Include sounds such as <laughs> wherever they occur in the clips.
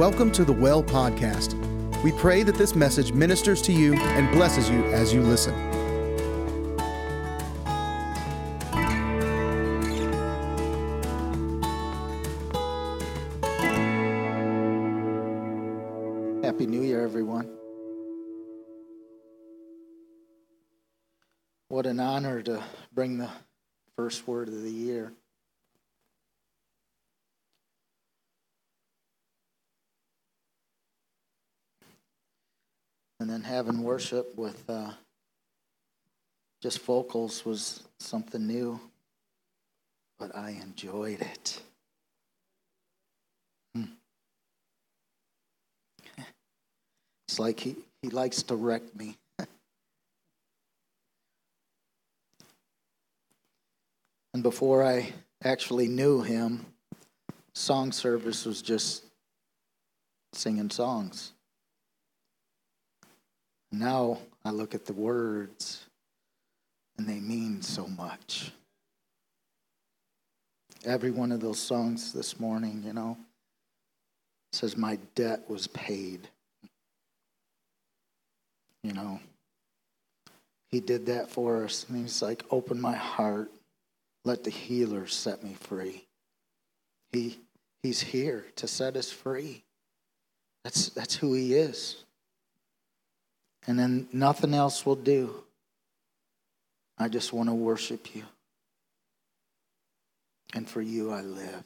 Welcome to the Well Podcast. We pray that this message ministers to you and blesses you as you listen. Happy New Year, everyone. What an honor to bring the first word of the year. And then having worship with uh, just vocals was something new, but I enjoyed it. Hmm. <laughs> It's like he, he likes to wreck me. <laughs> and before I actually knew him, song service was just singing songs. Now I look at the words and they mean so much. Every one of those songs this morning, you know, says, My debt was paid. You know, He did that for us. And He's like, Open my heart. Let the healer set me free. He, he's here to set us free. That's, that's who He is and then nothing else will do. I just want to worship you. And for you I live.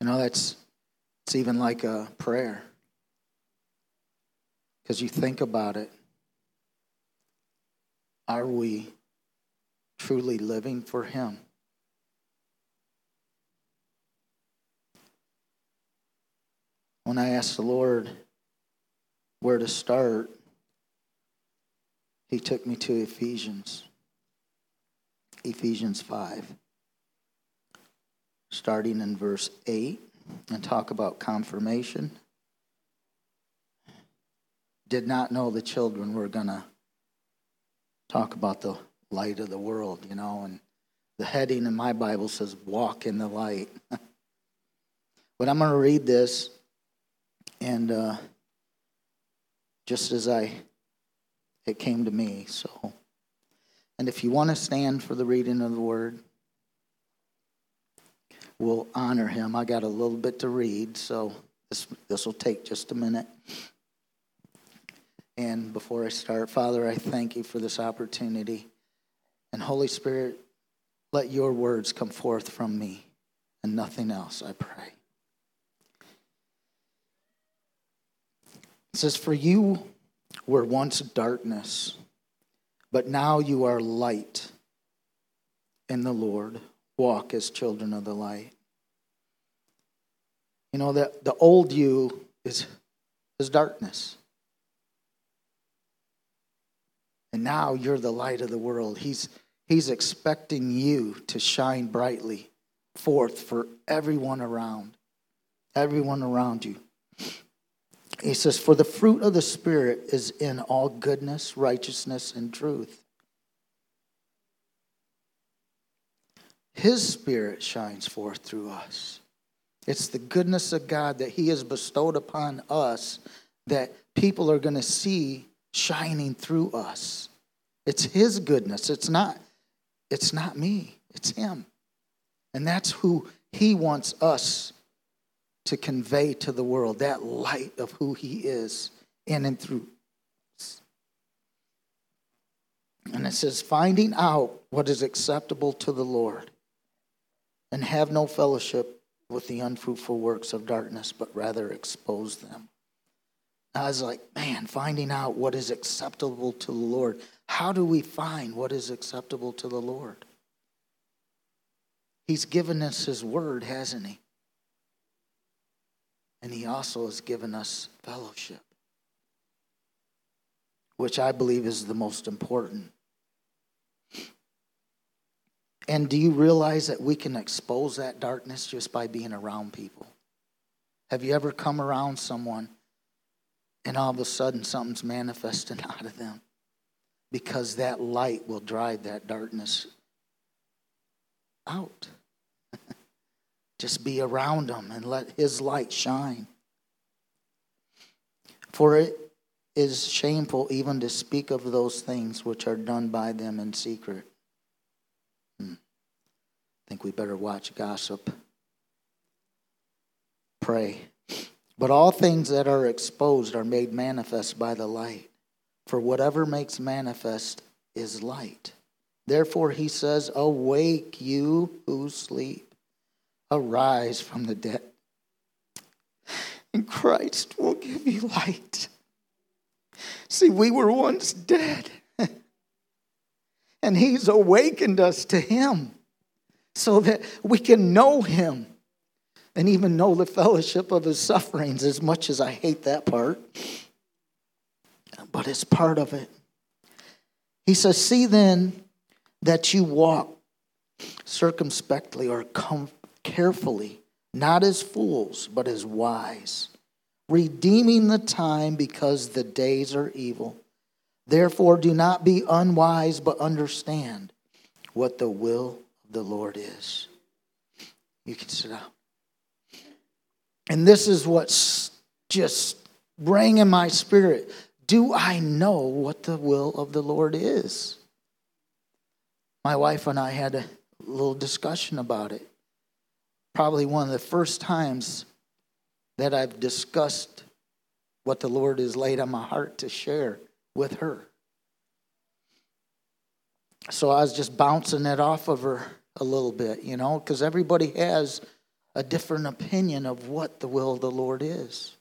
You know, that's it's even like a prayer. Because you think about it. Are we truly living for Him? When I asked the Lord where to start, He took me to Ephesians, Ephesians 5, starting in verse 8, and talk about confirmation. Did not know the children were going to talk about the light of the world, you know, and the heading in my Bible says, Walk in the light. <laughs> but I'm going to read this and uh, just as I, it came to me. So, and if you want to stand for the reading of the word, we'll honor him. I got a little bit to read, so this this will take just a minute. And before I start, Father, I thank you for this opportunity. And Holy Spirit, let your words come forth from me and nothing else, I pray. It says, For you were once darkness, but now you are light in the Lord. Walk as children of the light. You know, that the old you is, is darkness. And now you're the light of the world. He's, he's expecting you to shine brightly forth for everyone around, everyone around you. He says, For the fruit of the Spirit is in all goodness, righteousness, and truth. His Spirit shines forth through us. It's the goodness of God that He has bestowed upon us that people are going to see shining through us. It's His goodness. It's not, it's not me, it's Him. And that's who He wants us to convey to the world that light of who he is in and through. And it says, finding out what is acceptable to the Lord and have no fellowship with the unfruitful works of darkness, but rather expose them. I was like, man, finding out what is acceptable to the Lord. How do we find what is acceptable to the Lord? He's given us his word, hasn't he? And he also has given us fellowship, which I believe is the most important. And do you realize that we can expose that darkness just by being around people? Have you ever come around someone and all of a sudden something's manifesting <laughs> out of them? Because that light will drive that darkness out. Just be around them and let His light shine. For it is shameful even to speak of those things which are done by them in secret. Hmm. I think we better watch gossip. Pray. But all things that are exposed are made manifest by the light. For whatever makes manifest is light. Therefore, he says, Awake, you who sleep, arise from the dead, and Christ will give you light. See, we were once dead, <laughs> and he's awakened us to him so that we can know him and even know the fellowship of his sufferings, as much as I hate that part. But it's part of it. He says, See then that you walk circumspectly or come carefully, not as fools, but as wise, redeeming the time because the days are evil. Therefore, do not be unwise, but understand what the will of the Lord is. You can sit down. And this is what's just rang in my spirit. Do I know what the will of the Lord is? My wife and I had a little discussion about it. Probably one of the first times that I've discussed what the Lord has laid on my heart to share with her. So I was just bouncing it off of her a little bit, you know, because everybody has a different opinion of what the will of the Lord is.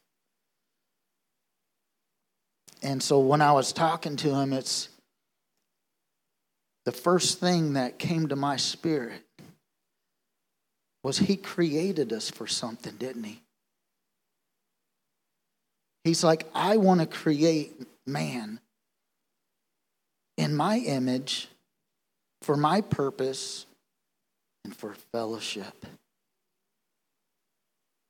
And so when I was talking to him, it's the first thing that came to my spirit was he created us for something, didn't he? He's like, I want to create man in my image for my purpose and for fellowship.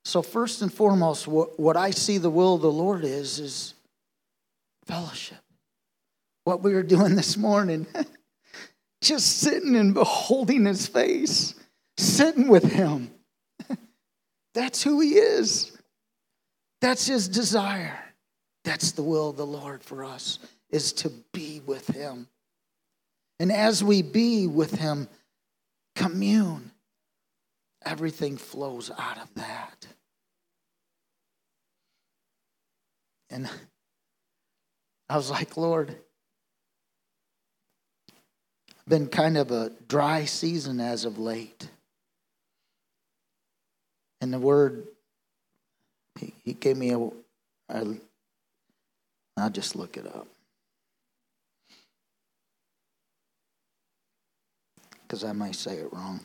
So, first and foremost, what, what I see the will of the Lord is, is fellowship. What we were doing this morning, <laughs> just sitting and beholding his face, sitting with him. <laughs> That's who he is. That's his desire. That's the will of the Lord for us, is to be with him. And as we be with him, commune, everything flows out of that. And I was like, Lord, been kind of a dry season as of late. And the word, he, he gave me a, a, I'll just look it up. Because I might say it wrong.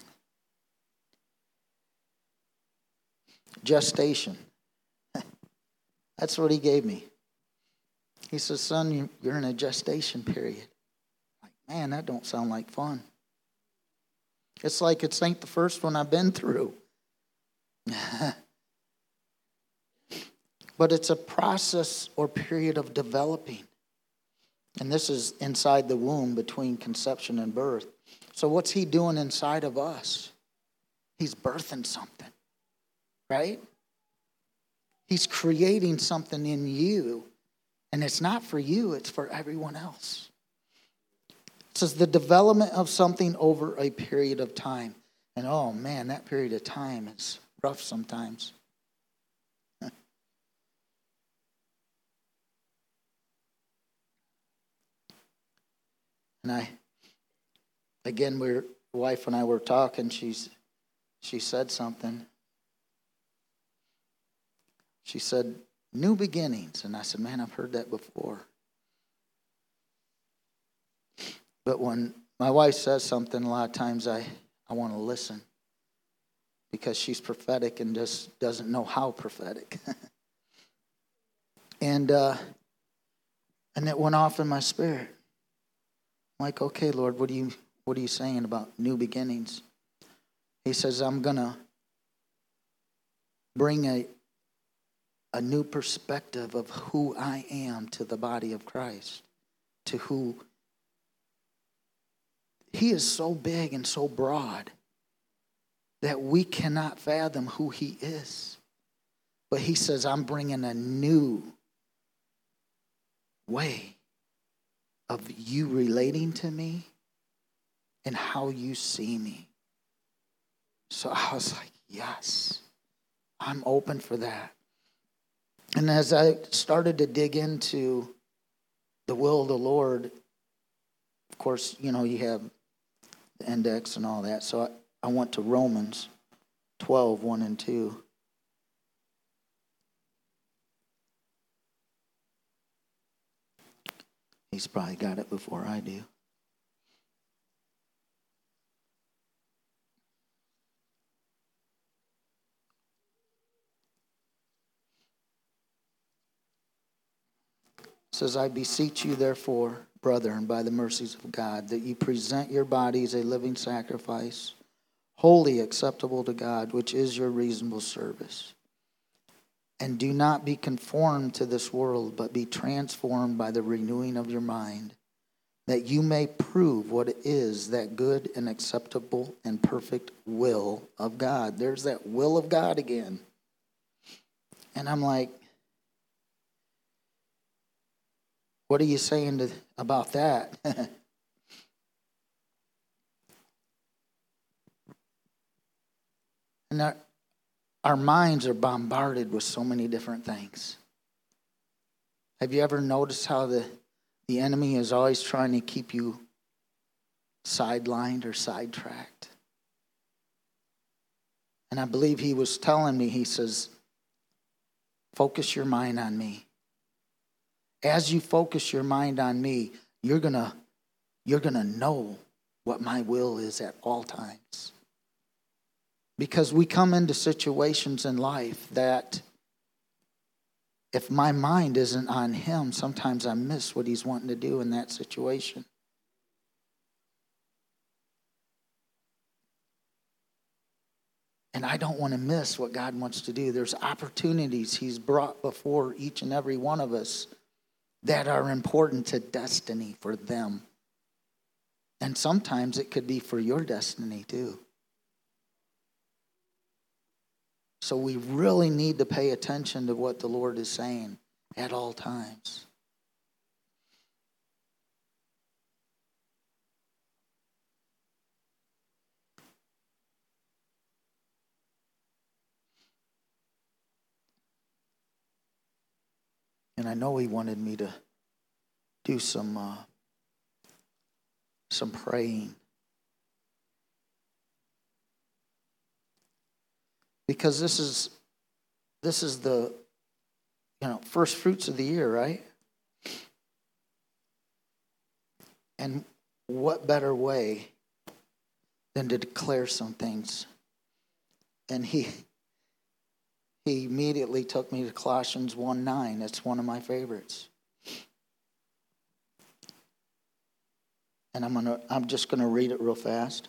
Gestation. <laughs> That's what he gave me. He says, Son, you're in a gestation period. Like, man, that don't sound like fun. It's like it ain't the first one I've been through. <laughs> but it's a process or period of developing. And this is inside the womb between conception and birth. So, what's he doing inside of us? He's birthing something, right? He's creating something in you. And it's not for you, it's for everyone else. It says the development of something over a period of time. And oh man, that period of time is rough sometimes. <laughs> and I, again, we're wife and I were talking. She's, she said something, she said, New beginnings. And I said, Man, I've heard that before. But when my wife says something, a lot of times I, I want to listen because she's prophetic and just doesn't know how prophetic. <laughs> and uh, and it went off in my spirit. I'm like, okay, Lord, what are you what are you saying about new beginnings? He says, I'm gonna bring a a new perspective of who I am to the body of Christ, to who He is so big and so broad. That we cannot fathom who He is. But He says, I'm bringing a new way of you relating to me and how you see me. So I was like, yes, I'm open for that. And as I started to dig into the will of the Lord, of course, you know, you have the index and all that. So I, went to Romans 12, 1 and 2. He's probably got it before I do. says, I beseech you, therefore, brethren, by the mercies of God, that you present your bodies a living sacrifice, wholly acceptable to God, which is your reasonable service. And do not be conformed to this world, but be transformed by the renewing of your mind, that you may prove what it is that good and acceptable and perfect will of God. There's that will of God again. And I'm like, What are you saying to, about that? <laughs> and our, our minds are bombarded with so many different things. Have you ever noticed how the, the enemy is always trying to keep you sidelined or sidetracked? And I believe he was telling me, he says, focus your mind on me as you focus your mind on me, you're going to you're going to know what my will is at all times. Because we come into situations in life that if my mind isn't on him, sometimes I miss what he's wanting to do in that situation. And I don't want to miss what God wants to do. There's opportunities He's brought before each and every one of us that are important to destiny for them. And sometimes it could be for your destiny too. So we really need to pay attention to what the Lord is saying at all times. And I know he wanted me to do some uh, some praying. Because this is this is the you know first fruits of the year, right? And what better way than to declare some things? And he he immediately took me to Colossians 1 9. It's one of my favorites. And I'm, gonna, I'm just to read it real fast.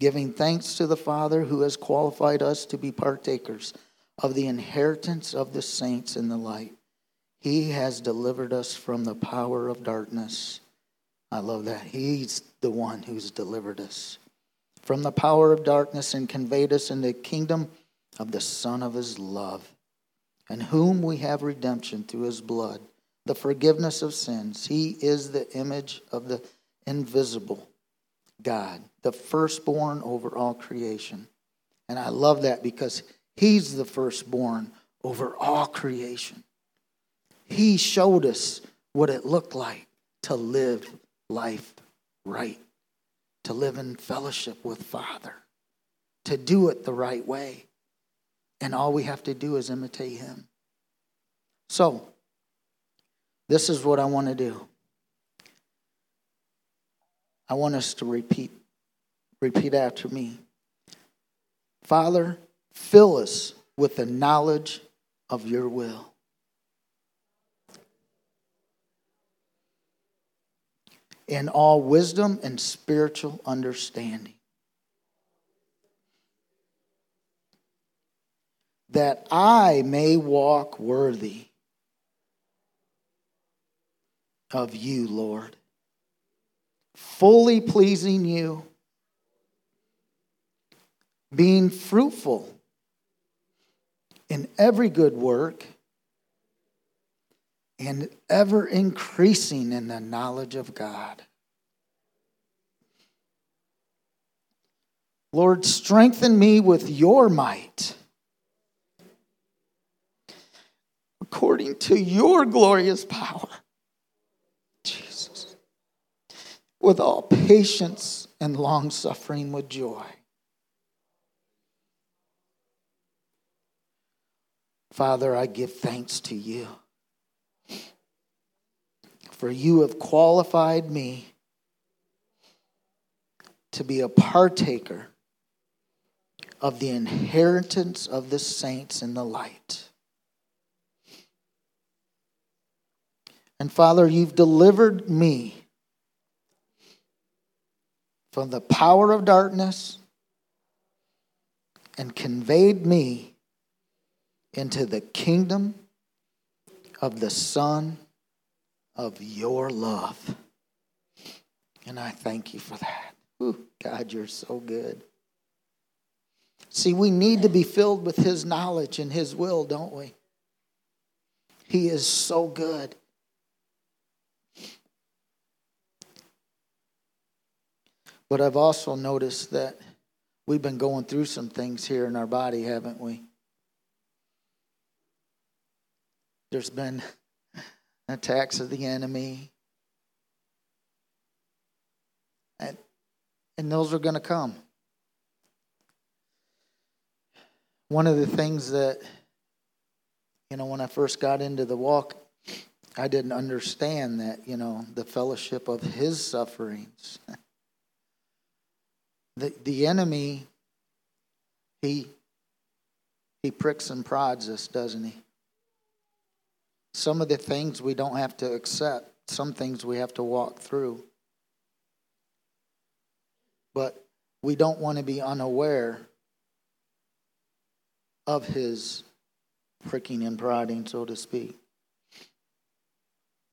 giving thanks to the Father who has qualified us to be partakers of the inheritance of the saints in the light. He has delivered us from the power of darkness. I love that. He's the one who's delivered us from the power of darkness and conveyed us into the kingdom of the Son of his love, in whom we have redemption through his blood, the forgiveness of sins. He is the image of the invisible God, the firstborn over all creation. And I love that because he's the firstborn over all creation. He showed us what it looked like to live life right, to live in fellowship with Father, to do it the right way. And all we have to do is imitate him. So, this is what I want to do. I want us to repeat repeat after me. Father, Fill us with the knowledge of your will. In all wisdom and spiritual understanding. That I may walk worthy of you, Lord, fully pleasing you, being fruitful in every good work and ever increasing in the knowledge of God. Lord, strengthen me with your might according to your glorious power. Jesus. With all patience and long suffering with joy. Father, I give thanks to you. For you have qualified me to be a partaker of the inheritance of the saints in the light. And Father, you've delivered me from the power of darkness and conveyed me into the kingdom of the Son of your love. And I thank you for that. Ooh, God, you're so good. See, we need to be filled with His knowledge and His will, don't we? He is so good. But I've also noticed that we've been going through some things here in our body, haven't we? There's been attacks of the enemy. And, and those are going to come. One of the things that, you know, when I first got into the walk, I didn't understand that, you know, the fellowship of his sufferings. <laughs> the, the enemy, he, he pricks and prods us, doesn't he? Some of the things we don't have to accept, some things we have to walk through. But we don't want to be unaware of his pricking and prodding, so to speak.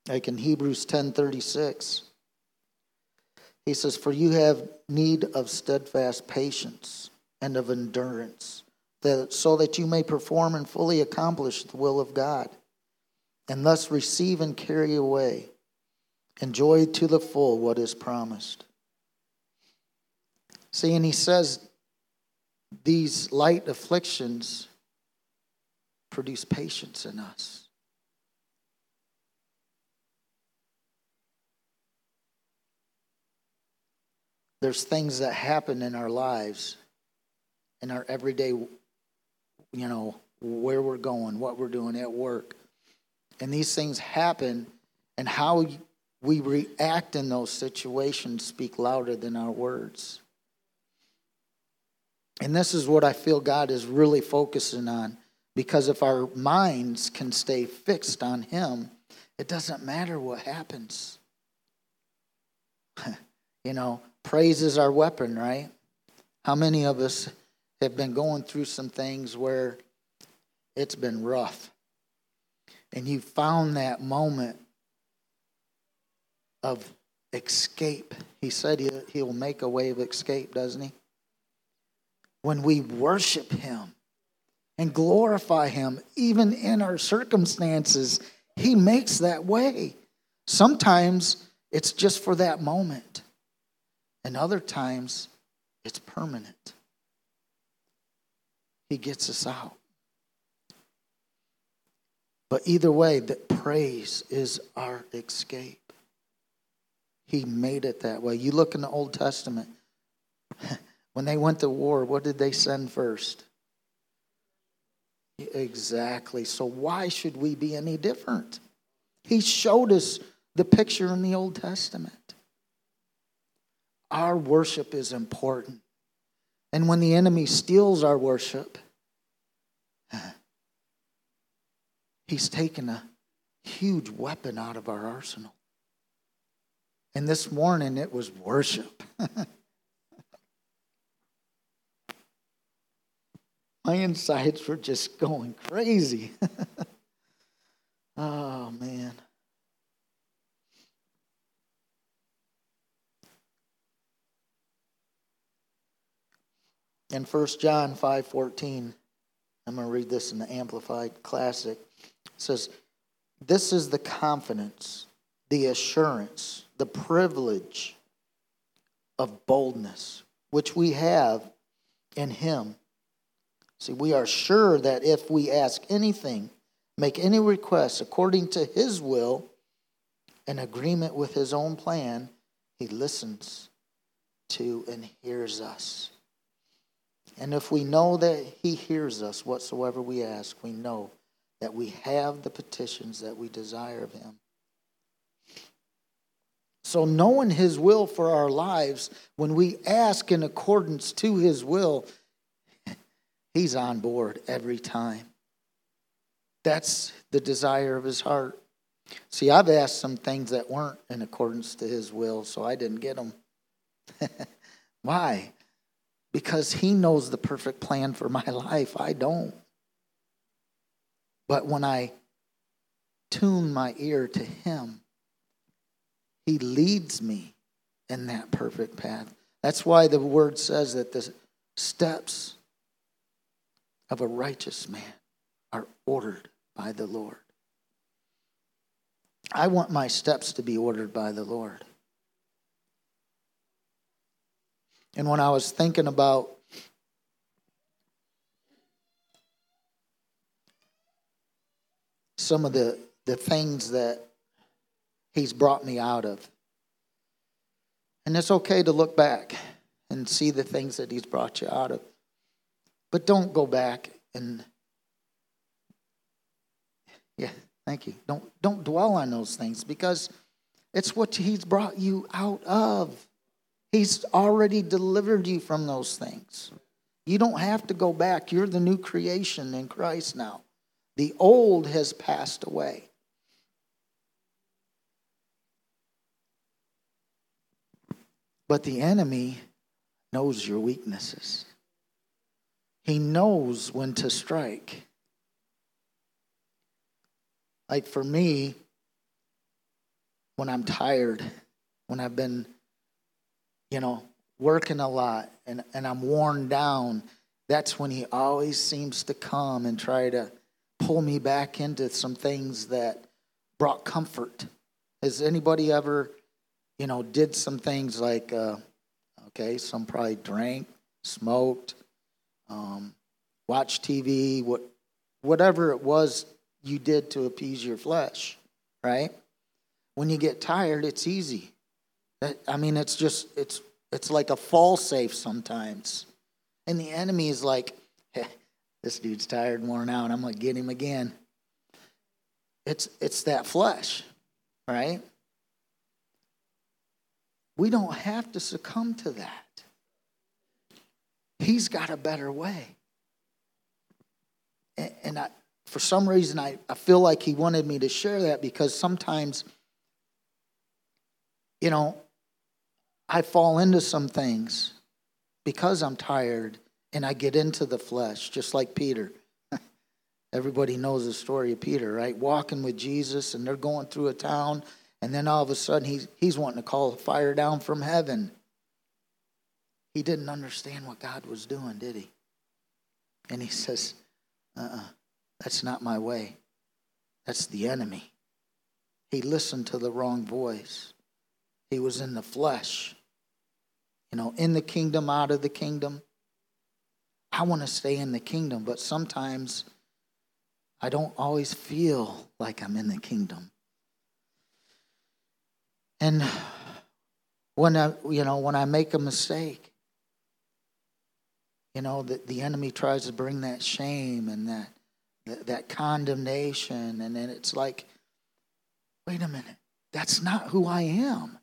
Like in Hebrews 10:36, he says, "For you have need of steadfast patience and of endurance, that so that you may perform and fully accomplish the will of God." And thus receive and carry away, enjoy to the full what is promised. See, and he says these light afflictions produce patience in us. There's things that happen in our lives, in our everyday, you know, where we're going, what we're doing at work, and these things happen, and how we react in those situations speak louder than our words. And this is what I feel God is really focusing on. Because if our minds can stay fixed on Him, it doesn't matter what happens. <laughs> you know, praise is our weapon, right? How many of us have been going through some things where it's been rough? And you found that moment of escape. He said he, he'll make a way of escape, doesn't he? When we worship him and glorify him, even in our circumstances, he makes that way. Sometimes it's just for that moment, and other times it's permanent. He gets us out. But either way, that praise is our escape. He made it that way. You look in the Old Testament, <laughs> when they went to war, what did they send first? Exactly. So why should we be any different? He showed us the picture in the Old Testament. Our worship is important. And when the enemy steals our worship, He's taken a huge weapon out of our arsenal. And this morning it was worship. <laughs> My insides were just going crazy. <laughs> oh, man. In 1 John 5:14, I'm going to read this in the Amplified Classic. Says, This is the confidence, the assurance, the privilege of boldness which we have in Him. See, we are sure that if we ask anything, make any request according to His will, in agreement with His own plan, He listens to and hears us. And if we know that He hears us whatsoever we ask, we know that we have the petitions that we desire of Him. So, knowing His will for our lives, when we ask in accordance to His will, <laughs> He's on board every time. That's the desire of His heart. See, I've asked some things that weren't in accordance to His will, so I didn't get them. <laughs> Why? because He knows the perfect plan for my <laughs> life. I don't. But when I tune my ear to Him, He leads me in that perfect path. That's why the word says that the steps of a righteous man are ordered by the Lord. I want my steps to be ordered by the Lord. And when I was thinking about some of the, the things that he's brought me out of, and it's okay to look back and see the things that he's brought you out of. But don't go back and yeah, thank you. Don't don't dwell on those things because it's what he's brought you out of. He's already delivered you from those things. You don't have to go back. You're the new creation in Christ now. The old has passed away. But the enemy knows your weaknesses. He knows when to strike. Like for me, when I'm tired, when I've been you know, working a lot and, and I'm worn down, that's when he always seems to come and try to pull me back into some things that brought comfort. Has anybody ever, you know, did some things like, uh, okay, some probably drank, smoked, um, watched TV, what, whatever it was you did to appease your flesh, right? When you get tired, it's easy. I mean, it's just it's it's like a fall safe sometimes, and the enemy is like, hey, <laughs> "This dude's tired, and worn out. I'm gonna get him again." It's it's that flesh, right? We don't have to succumb to that. He's got a better way, and, and I, for some reason, I, I feel like he wanted me to share that because sometimes, you know, I fall into some things because I'm tired and I get into the flesh, just like Peter. <laughs> Everybody knows the story of Peter, right? Walking with Jesus and they're going through a town, and then all of a sudden he's, he's wanting to call fire down from heaven. He didn't understand what God was doing, did he? And he says, uh uh-uh, uh, that's not my way. That's the enemy. He listened to the wrong voice, he was in the flesh you know, in the kingdom, out of the kingdom. I want to stay in the kingdom, but sometimes I don't always feel like I'm in the kingdom. And when I, you know, when I make a mistake, you know, the, the enemy tries to bring that shame and that, that, that condemnation. And then it's like, wait a minute, that's not who I am.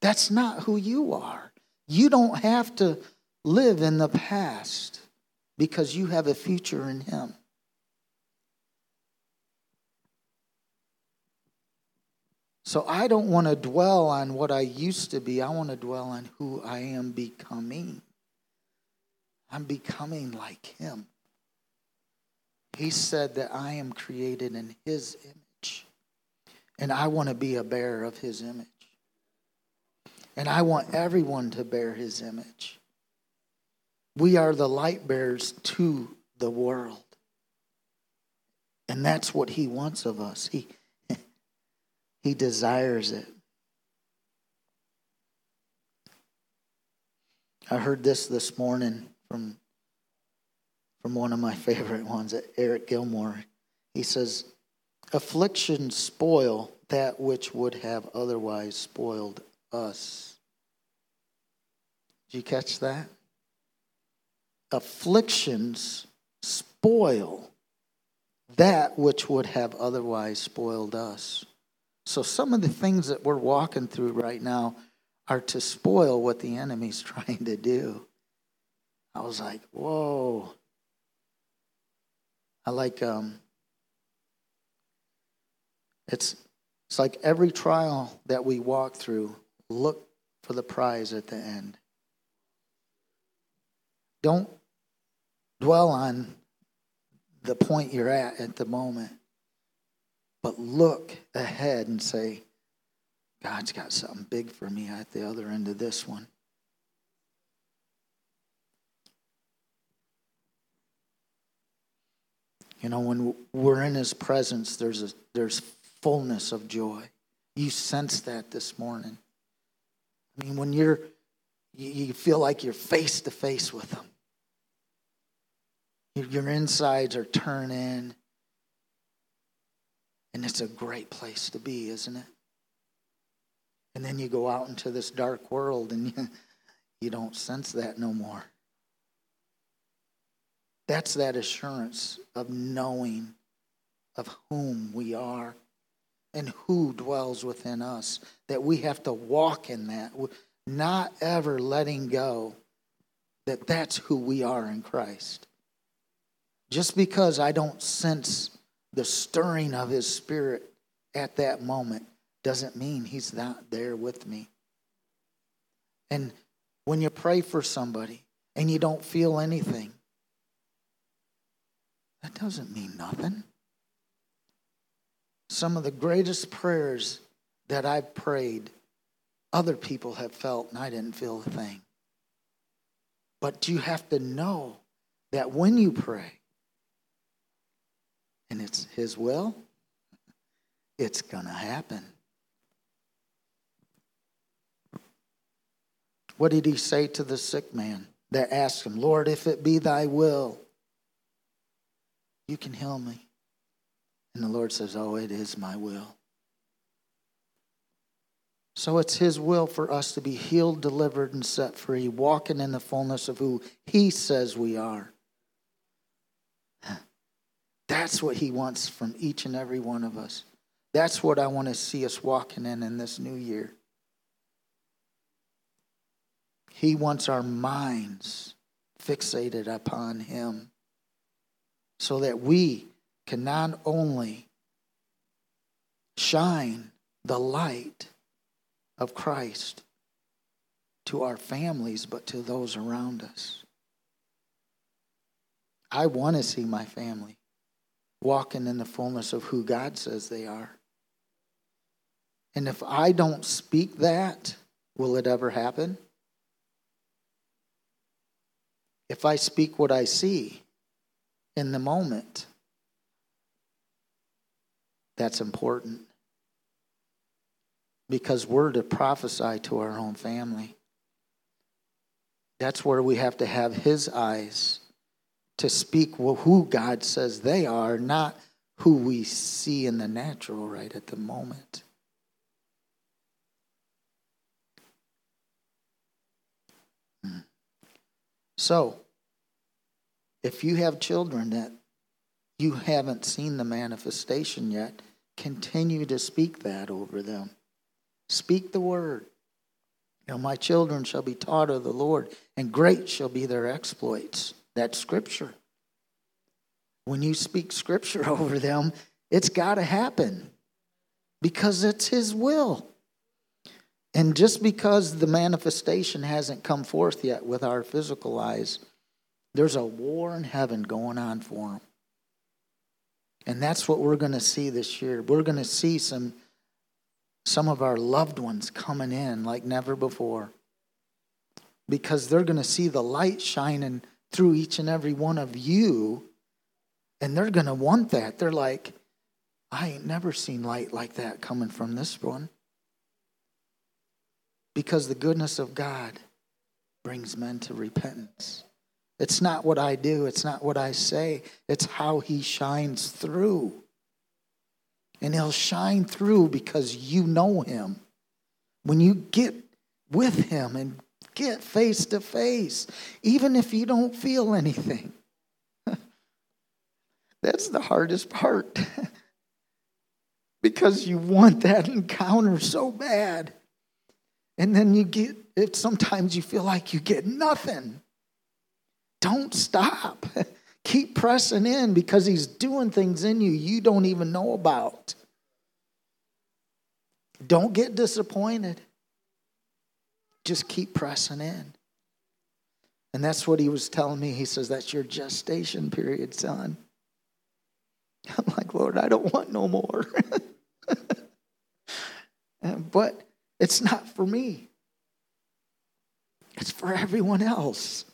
That's not who you are. You don't have to live in the past because you have a future in Him. So I don't want to dwell on what I used to be. I want to dwell on who I am becoming. I'm becoming like Him. He said that I am created in His image, and I want to be a bearer of His image. And I want everyone to bear His image. We are the light bearers to the world. And that's what he wants of us. He, <laughs> he desires it. I heard this this morning from, from one of my <laughs> favorite ones, Eric Gilmour. He says, Afflictions spoil that which would have otherwise spoiled us. Did you catch that? Afflictions spoil that which would have otherwise spoiled us. So, some of the things that we're walking through right now are to spoil what the enemy's <laughs> trying to do. I was like, whoa. I like, um, it's, it's like every trial that we walk through, look for the prize at the end. Don't dwell on the point you're at at the moment, but look ahead and say, God's got something big for me at the other end of this one. You know, when we're in his presence, there's, a, there's fullness of joy. You sense that this morning. I mean, when you're, you feel like you're face to face with him. Your insides are turning. And it's a great place to be, isn't it? And then you go out into this dark world and <laughs> you, you don't sense that no more. That's that assurance of knowing of whom we are and who dwells within us. That we have to walk in that, not ever letting go that that's who we are in Christ. Just because I don't sense the stirring of his spirit at that moment doesn't mean he's not there with me. And when you pray for somebody and you don't feel anything, that doesn't mean nothing. Some of the greatest prayers that I've prayed, other people have felt, and I didn't feel a thing. But you have to know that when you pray, and it's His will, it's going to happen. What did He say to the sick man that asked Him, Lord, if it be thy will, you can heal me. And the Lord says, Oh, it is my will. So it's His will for us to be healed, delivered, and set free, walking in the fullness of who He says we are. That's what He wants from each and every one of us. That's what I want to see us walking in in this new year. He wants our minds fixated upon Him so that we can not only shine the light of Christ to our families, but to those around us. I want to see my family walking in the fullness of who God says they are. And if I don't speak that, will it ever happen? If I speak what I see, in the moment. That's important because we're to prophesy to our own family. That's where we have to have His eyes to speak who God says they are, not who we see in the natural right at the moment. Hmm. So, if you have children that you haven't seen the manifestation yet, continue to speak that over them. Speak the word. You know, my children shall be taught of the Lord, and great shall be their exploits. That's scripture. When you speak scripture <laughs> over them, it's got to happen. because it's His will. And just because the manifestation hasn't come forth yet with our physical eyes, there's a war in heaven going on for them. And that's what we're going to see this year. We're going to see some some of our loved ones coming in like never before. Because they're going to see the light shining through each and every one of you and they're going to want that. They're like, I ain't never seen light like that coming from this one. Because the goodness of God brings men to repentance. It's not what I do, it's not what I say, it's how He shines through. And He'll shine through because you know Him. When you get with Him and get face to face, even if you don't feel anything, <laughs> that's the hardest part. <laughs> because you want that encounter so bad. And then you get it sometimes you feel like you get nothing. Don't stop. <laughs> Keep pressing in because he's doing things in you you don't even know about. Don't get disappointed. Just keep pressing in. And that's what he was telling me. He says, That's your gestation period, son. <laughs> I'm like, Lord, I don't want no more. <laughs> but it's not for me, it's for everyone else.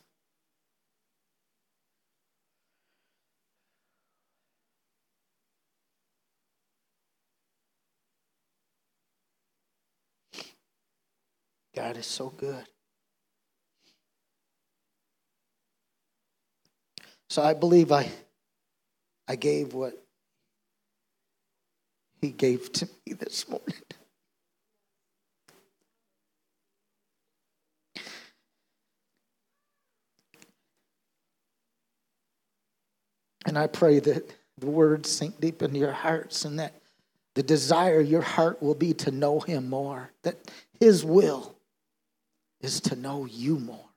God is so good. So I believe I I gave what he gave to me this morning. And I pray that the words sink deep into your hearts and that the desire your heart will be to know him more, that his will is to know you more.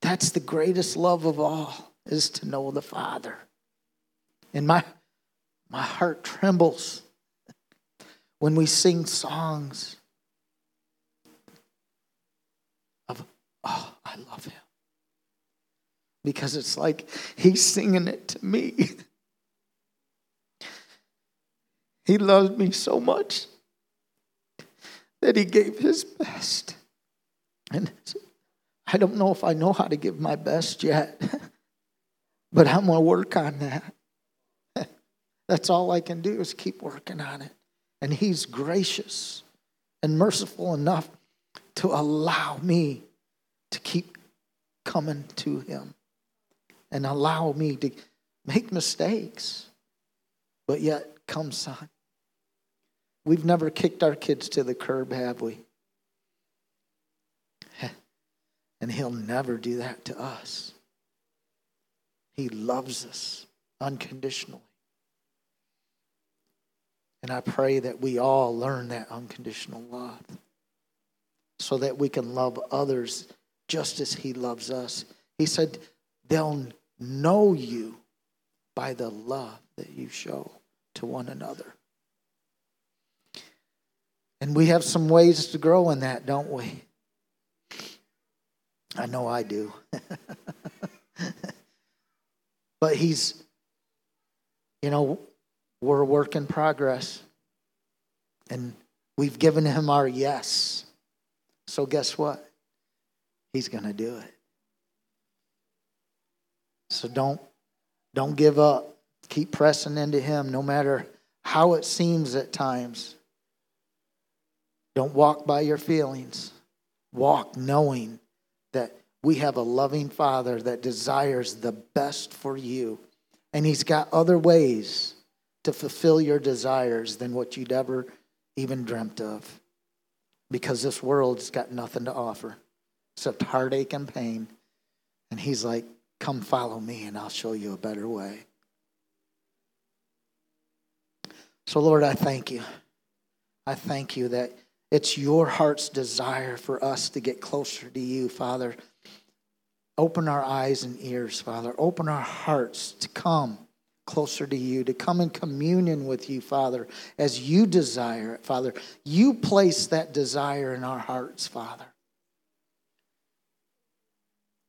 That's the greatest love of all, is to know the Father. And my, my heart trembles when we sing songs of, oh, I love him. Because it's like he's singing it to me. He loved me so much that he gave his best. And I don't know if I know how to give my best yet, <laughs> but I'm going to work on that. <laughs> That's all I can do is keep working on it. And He's gracious and merciful enough to allow me to keep coming to Him and allow me to make mistakes, but yet come, son. We've never kicked our kids to the curb, have we? And He'll never do that to us. He loves us unconditionally. And I pray that we all learn that unconditional love so that we can love others just as He loves us. He said, They'll know you by the love that you show to one another. And we have some ways to grow in that, don't we? I know I do. <laughs> but he's, you know, we're a work in progress. And we've given him our yes. So guess what? He's going to do it. So don't don't give up. Keep pressing into him no matter how it seems at times. Don't walk by your feelings. Walk knowing that we have a loving Father that desires the best for you. And He's got other ways to fulfill your desires than what you'd ever even dreamt of. Because this world's got nothing to offer except heartache and pain. And He's like, Come follow me, and I'll show you a better way. So, Lord, I thank you. I thank you that it's your heart's desire for us to get closer to you, Father. Open our eyes and ears, Father. Open our hearts to come closer to you, to come in communion with you, Father, as you desire it, Father. You place that desire in our hearts, Father.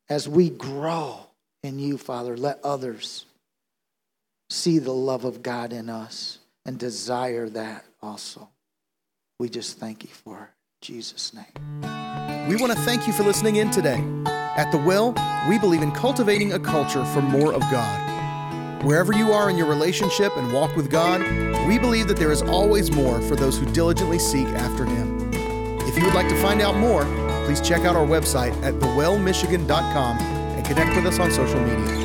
As we grow in you, Father, let others see the love of God in us and desire that also. We just thank you for. Jesus' name. We want to thank you for listening in today. At The Well, we believe in cultivating a culture for more of God. Wherever you are in your relationship and walk with God, we believe that there is always more for those who diligently seek after Him. If you would like to find out more, please check out our website at thewellmichigan.com and connect with us on social media.